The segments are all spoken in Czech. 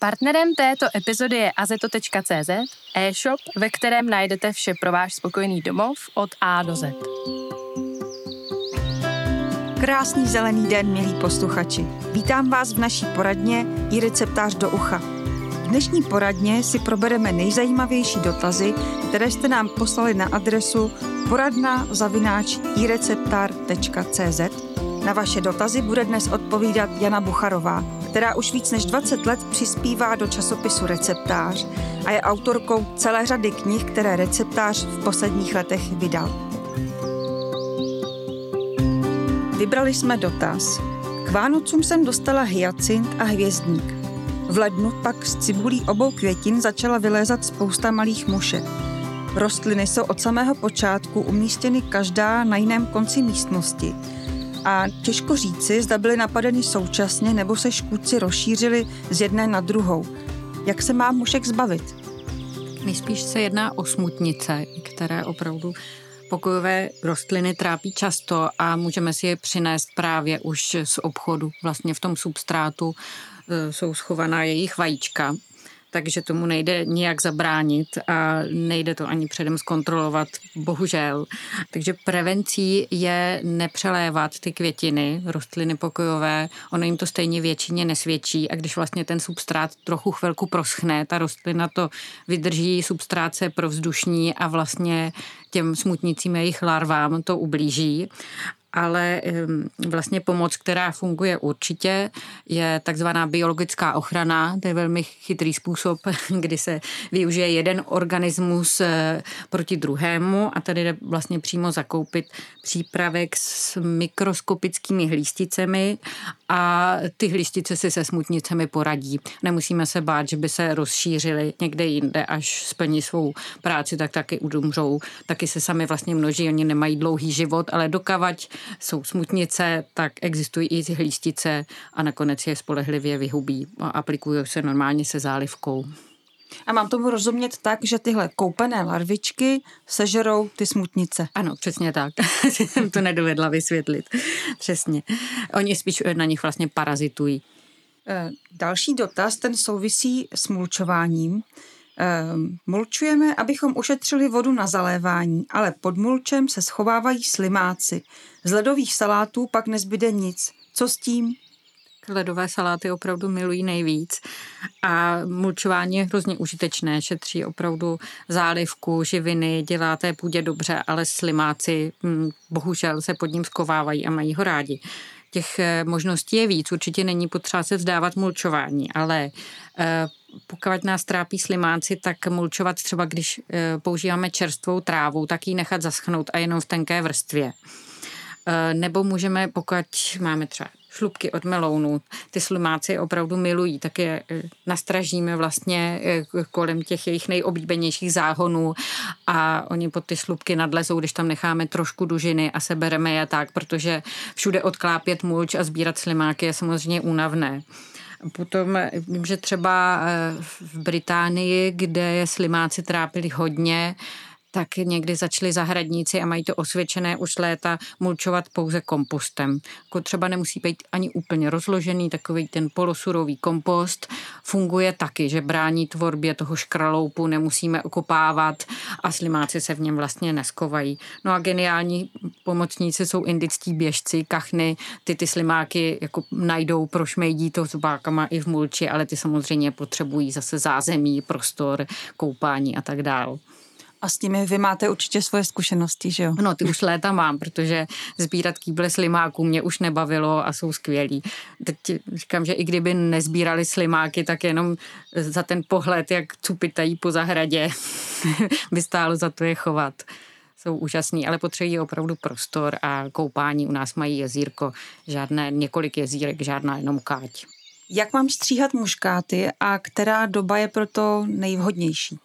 Partnerem této epizody je azeto.cz, e-shop, ve kterém najdete vše pro váš spokojený domov od A do Z. Krásný zelený den, milí posluchači. Vítám vás v naší poradně i receptář do ucha. V dnešní poradně si probereme nejzajímavější dotazy, které jste nám poslali na adresu poradna zavináč ireceptar.cz. Na vaše dotazy bude dnes odpovídat Jana Bucharová, která už víc než 20 let přispívá do časopisu Receptář a je autorkou celé řady knih, které Receptář v posledních letech vydal. Vybrali jsme dotaz. K Vánocům jsem dostala hyacint a hvězdník. V lednu pak z cibulí obou květin začala vylézat spousta malých mušek. Rostliny jsou od samého počátku umístěny každá na jiném konci místnosti a těžko říci, zda byly napadeny současně nebo se škůdci rozšířili z jedné na druhou. Jak se má mušek zbavit? Nejspíš se jedná o smutnice, které opravdu pokojové rostliny trápí často a můžeme si je přinést právě už z obchodu. Vlastně v tom substrátu e, jsou schovaná jejich vajíčka takže tomu nejde nijak zabránit a nejde to ani předem zkontrolovat, bohužel. Takže prevencí je nepřelévat ty květiny, rostliny pokojové, ono jim to stejně většině nesvědčí. A když vlastně ten substrát trochu chvilku proschne, ta rostlina to vydrží, substrát se provzdušní a vlastně těm smutnicím jejich larvám to ublíží ale vlastně pomoc, která funguje určitě, je takzvaná biologická ochrana. To je velmi chytrý způsob, kdy se využije jeden organismus eh, proti druhému a tady jde vlastně přímo zakoupit přípravek s mikroskopickými hlísticemi a ty hlístice si se smutnicemi poradí. Nemusíme se bát, že by se rozšířily někde jinde, až splní svou práci, tak taky udumřou. Taky se sami vlastně množí, oni nemají dlouhý život, ale dokavať jsou smutnice, tak existují i hlístice a nakonec je spolehlivě vyhubí a aplikují se normálně se zálivkou. A mám tomu rozumět tak, že tyhle koupené larvičky sežerou ty smutnice. Ano, přesně tak. jsem to nedovedla vysvětlit. Přesně. Oni spíš na nich vlastně parazitují. Eh, další dotaz, ten souvisí s mulčováním. Ehm, mulčujeme, abychom ušetřili vodu na zalévání, ale pod mulčem se schovávají slimáci. Z ledových salátů pak nezbyde nic. Co s tím? Ledové saláty opravdu milují nejvíc a mulčování je hrozně užitečné, šetří opravdu zálivku, živiny, dělá té půdě dobře, ale slimáci hm, bohužel se pod ním skovávají a mají ho rádi. Těch eh, možností je víc, určitě není potřeba se vzdávat mulčování, ale eh, pokud nás trápí slimáci, tak mulčovat třeba, když eh, používáme čerstvou trávu, tak ji nechat zaschnout a jenom v tenké vrstvě. Nebo můžeme, pokud máme třeba šlubky od melounu. Ty slumáci opravdu milují, tak je eh, nastražíme vlastně eh, kolem těch jejich nejoblíbenějších záhonů a oni pod ty slupky nadlezou, když tam necháme trošku dužiny a sebereme je tak, protože všude odklápět mulč a sbírat slimáky je samozřejmě únavné. Potom eh, vím, že třeba v Británii, kde slimáci trápili hodně, tak někdy začali zahradníci a mají to osvědčené už léta mulčovat pouze kompostem. Jako třeba nemusí být ani úplně rozložený, takový ten polosurový kompost funguje taky, že brání tvorbě toho škraloupu, nemusíme okopávat a slimáci se v něm vlastně neskovají. No a geniální pomocníci jsou indický běžci, kachny, ty ty slimáky jako najdou, prošmejdí to zubákama i v mulči, ale ty samozřejmě potřebují zase zázemí, prostor, koupání a tak dále. A s těmi vy máte určitě svoje zkušenosti, že jo? No, ty už léta mám, protože sbírat kýble slimáků mě už nebavilo a jsou skvělí. Teď říkám, že i kdyby nezbírali slimáky, tak jenom za ten pohled, jak cupitají po zahradě, by stálo za to je chovat. Jsou úžasní, ale potřebují opravdu prostor a koupání. U nás mají jezírko, žádné, několik jezírek, žádná jenom káť. Jak mám stříhat muškáty a která doba je proto nejvhodnější?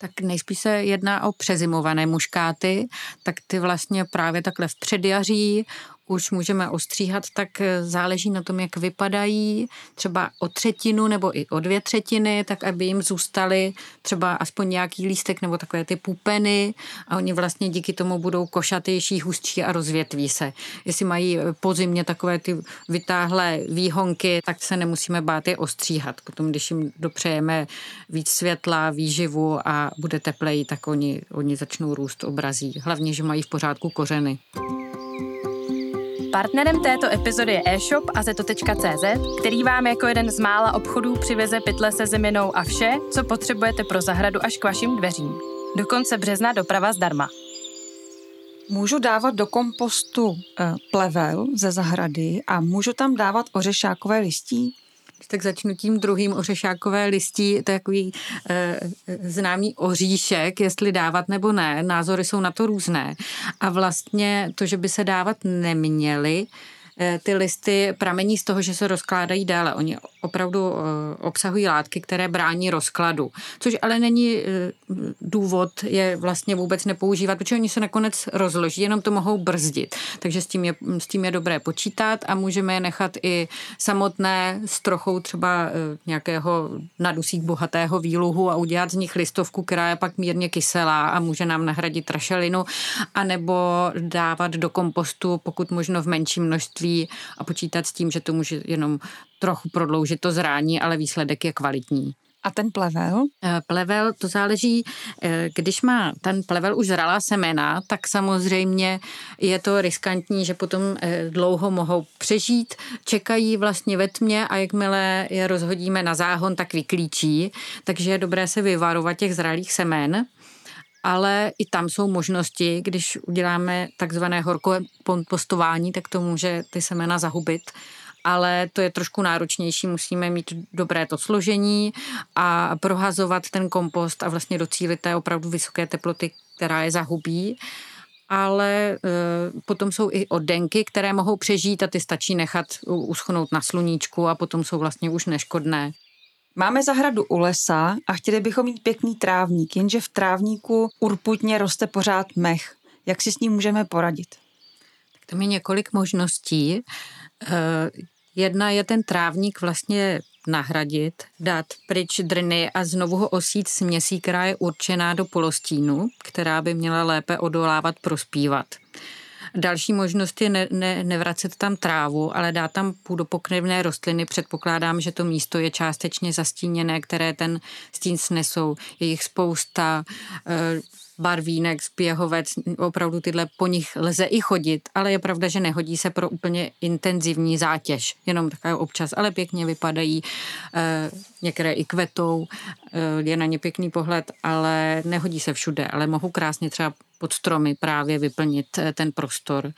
Tak nejspíš se jedná o přezimované muškáty, tak ty vlastně právě takhle v předjaří už můžeme ostříhat, tak eh, záleží na tom, jak vypadají, třeba o třetinu nebo i o dvě třetiny, tak aby jim zůstaly třeba aspoň nějaký lístek nebo takové ty pupeny a oni vlastně díky tomu budou košatější, hustší a rozvětví se. Jestli mají eh, po zimě takové ty vytáhlé výhonky, tak se nemusíme bát je ostříhat. Potom, když jim dopřejeme víc světla, výživu a bude tepleji, tak oni, oni začnou růst obrazí. Hlavně, že mají v pořádku kořeny. Partnerem této epizody je e-shop azeto.cz, který vám jako jeden z mála obchodů přiveze pytle se zeminou a vše, co potřebujete pro zahradu až k vašim dveřím. Do konce března doprava zdarma. Můžu dávat do kompostu eh, plevel ze zahrady a můžu tam dávat ořešákové listí? Tak začnu tím druhým ořešákové listí, takový e, známý oříšek, jestli dávat nebo ne. Názory jsou na to různé. A vlastně to, že by se dávat neměly, ty listy pramení z toho, že se rozkládají déle. Oni opravdu eh, obsahují látky, které brání rozkladu, což ale není eh, důvod je vlastně vůbec nepoužívat, protože oni se nakonec rozloží, jenom to mohou brzdit. Takže s tím je, s tím je dobré počítat a můžeme je nechat i samotné s trochou třeba nějakého nadusík bohatého výluhu a udělat z nich listovku, která je pak mírně kyselá a může nám nahradit rašelinu, anebo dávat do kompostu, pokud možno v menším množství a počítat s tím, že to může jenom trochu prodloužit to zrání, ale výsledek je kvalitní. A ten plevel? Eh, plevel, to záleží, eh, když má ten plevel už zralá semena, tak samozřejmě je to riskantní, že potom eh, dlouho mohou přežít, čekají vlastně ve tmě a jakmile je rozhodíme na záhon, tak vyklíčí. Takže je dobré se vyvarovat těch zralých semen ale i tam jsou možnosti, když uděláme takzvané horkové postování, tak to může ty semena zahubit ale to je trošku náročnější, musíme mít dobré to složení a prohazovat ten kompost a vlastně docílit té opravdu vysoké teploty, která je zahubí ale e, potom jsou i oddenky, které mohou přežít a ty stačí nechat uschnout na sluníčku a potom jsou vlastně už neškodné. Máme zahradu u lesa a chtěli bychom mít pěkný trávník, jenže v trávníku urputně roste pořád mech. Jak si s ním můžeme poradit? Tak tam je několik možností. Eh, jedna je ten trávník vlastně nahradit, dát pryč drny a znovu ho osít směsí, která je určená do polostínu, která by měla lépe odolávat, prospívat. Další možnost je ne, ne, nevracet tam trávu, ale dát tam půdopokrevné rostliny. Předpokládám, že to místo je částečně zastíněné, které ten stín snesou. Je jich spousta. Eh, barvínek, spěhovec, opravdu tyhle po nich lze i chodit, ale je pravda, že nehodí se pro úplně intenzivní zátěž, jenom taková občas, ale pěkně vypadají, e, některé i kvetou, e, je na ně pěkný pohled, ale nehodí se všude, ale mohu krásně třeba pod stromy právě vyplnit eh, ten prostor.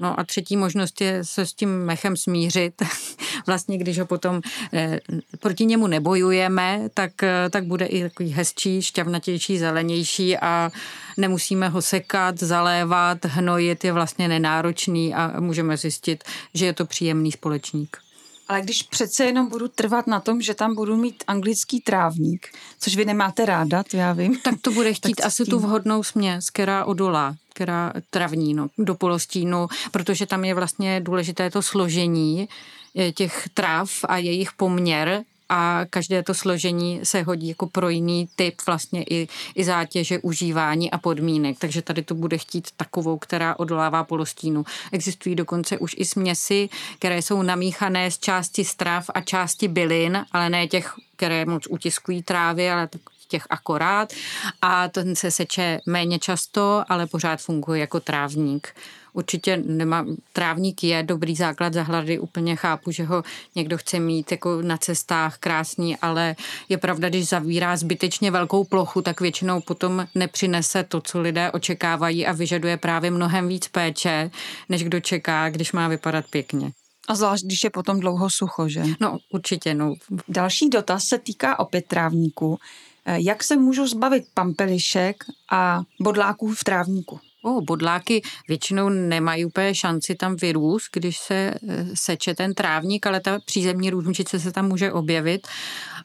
No a třetí možnost je se s tím mechem smířit. vlastně, když ho potom eh, proti němu nebojujeme, tak, eh, tak bude i takový hezčí, šťavnatější, zelenější a nemusíme ho sekat, zalévat, hnojit, je vlastně nenáročný a můžeme zjistit, že je to příjemný společník. Ale když přece jenom budu trvat na tom, že tam budu mít anglický trávník, což vy nemáte ráda, to já vím. Tak to bude chtít asi tu vhodnou směs, která odolá, která travní no, do polostínu, protože tam je vlastně důležité to složení eh, těch trav a jejich poměr a každé to složení se hodí jako pro jiný typ vlastně i, i zátěže, užívání a podmínek. Takže tady to bude chtít takovou, která odolává polostínu. Existují dokonce už i směsi, které jsou namíchané z části strav a části bylin, ale ne těch, které moc utiskují trávy, ale tak těch akorát a ten se seče méně často, ale pořád funguje jako trávník určitě nemá, trávník je dobrý základ zahrady, úplně chápu, že ho někdo chce mít jako na cestách krásný, ale je pravda, když zavírá zbytečně velkou plochu, tak většinou potom nepřinese to, co lidé očekávají a vyžaduje právě mnohem víc péče, než kdo čeká, když má vypadat pěkně. A zvlášť, když je potom dlouho sucho, že? No, určitě, no. Další dotaz se týká opět trávníků. Jak se můžu zbavit pampelišek a bodláků v trávníku? O, bodláky většinou nemají úplně šanci tam vyrůst, když se eh, seče ten trávník, ale ta přízemní růžničice se tam může objevit.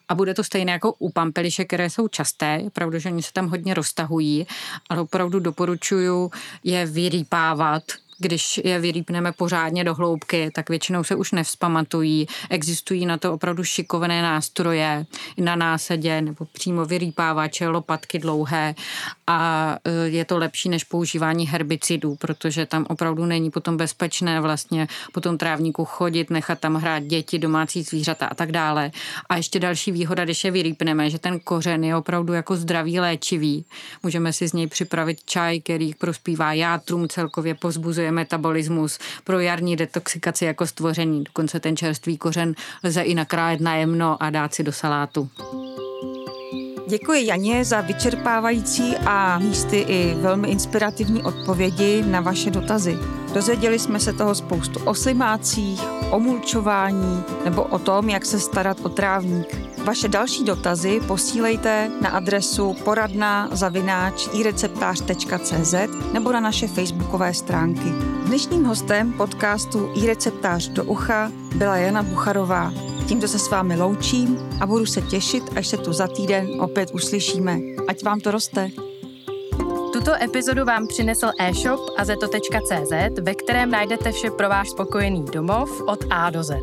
A bude to stejné jako u pampeliše, které jsou časté, pravda, že oni se tam hodně roztahují, ale opravdu doporučuju je vyrýpávat, když je vyrýpneme pořádně do hloubky, tak většinou se už nevzpamatují. Existují na to opravdu šikovné nástroje na násadě nebo přímo vyrýpávače, lopatky dlouhé a e, je to lepší než používání herbicidů, protože tam opravdu není potom bezpečné vlastně po tom trávníku chodit, nechat tam hrát děti, domácí zvířata a tak dále. A ještě další výhoda, když je vyrýpneme, že ten kořen je opravdu jako zdravý léčivý. Můžeme si z něj připravit čaj, který prospívá játrům, celkově pozbuzuje metabolismus pro jarní detoxikaci jako stvoření. Dokonce ten čerstvý kořen lze i nakrájet na jemno a dát si do salátu. Děkuji Janě za vyčerpávající a místy i velmi inspirativní odpovědi na vaše dotazy. Dozvěděli jsme se toho spoustu o slimácích, o mulčování nebo o tom, jak se starat o trávník. Vaše další dotazy posílejte na adresu poradna zavináč ireceptář.cz nebo na naše facebookové stránky. Dnešním hostem podcastu iReceptář do ucha byla Jana Bucharová. Tímto se s vámi loučím a budu se těšit, až se tu za týden opět uslyšíme. Ať vám to roste. Tuto epizodu vám přinesl e-shop azeto.cz, ve kterém najdete vše pro váš spokojený domov od A do Z.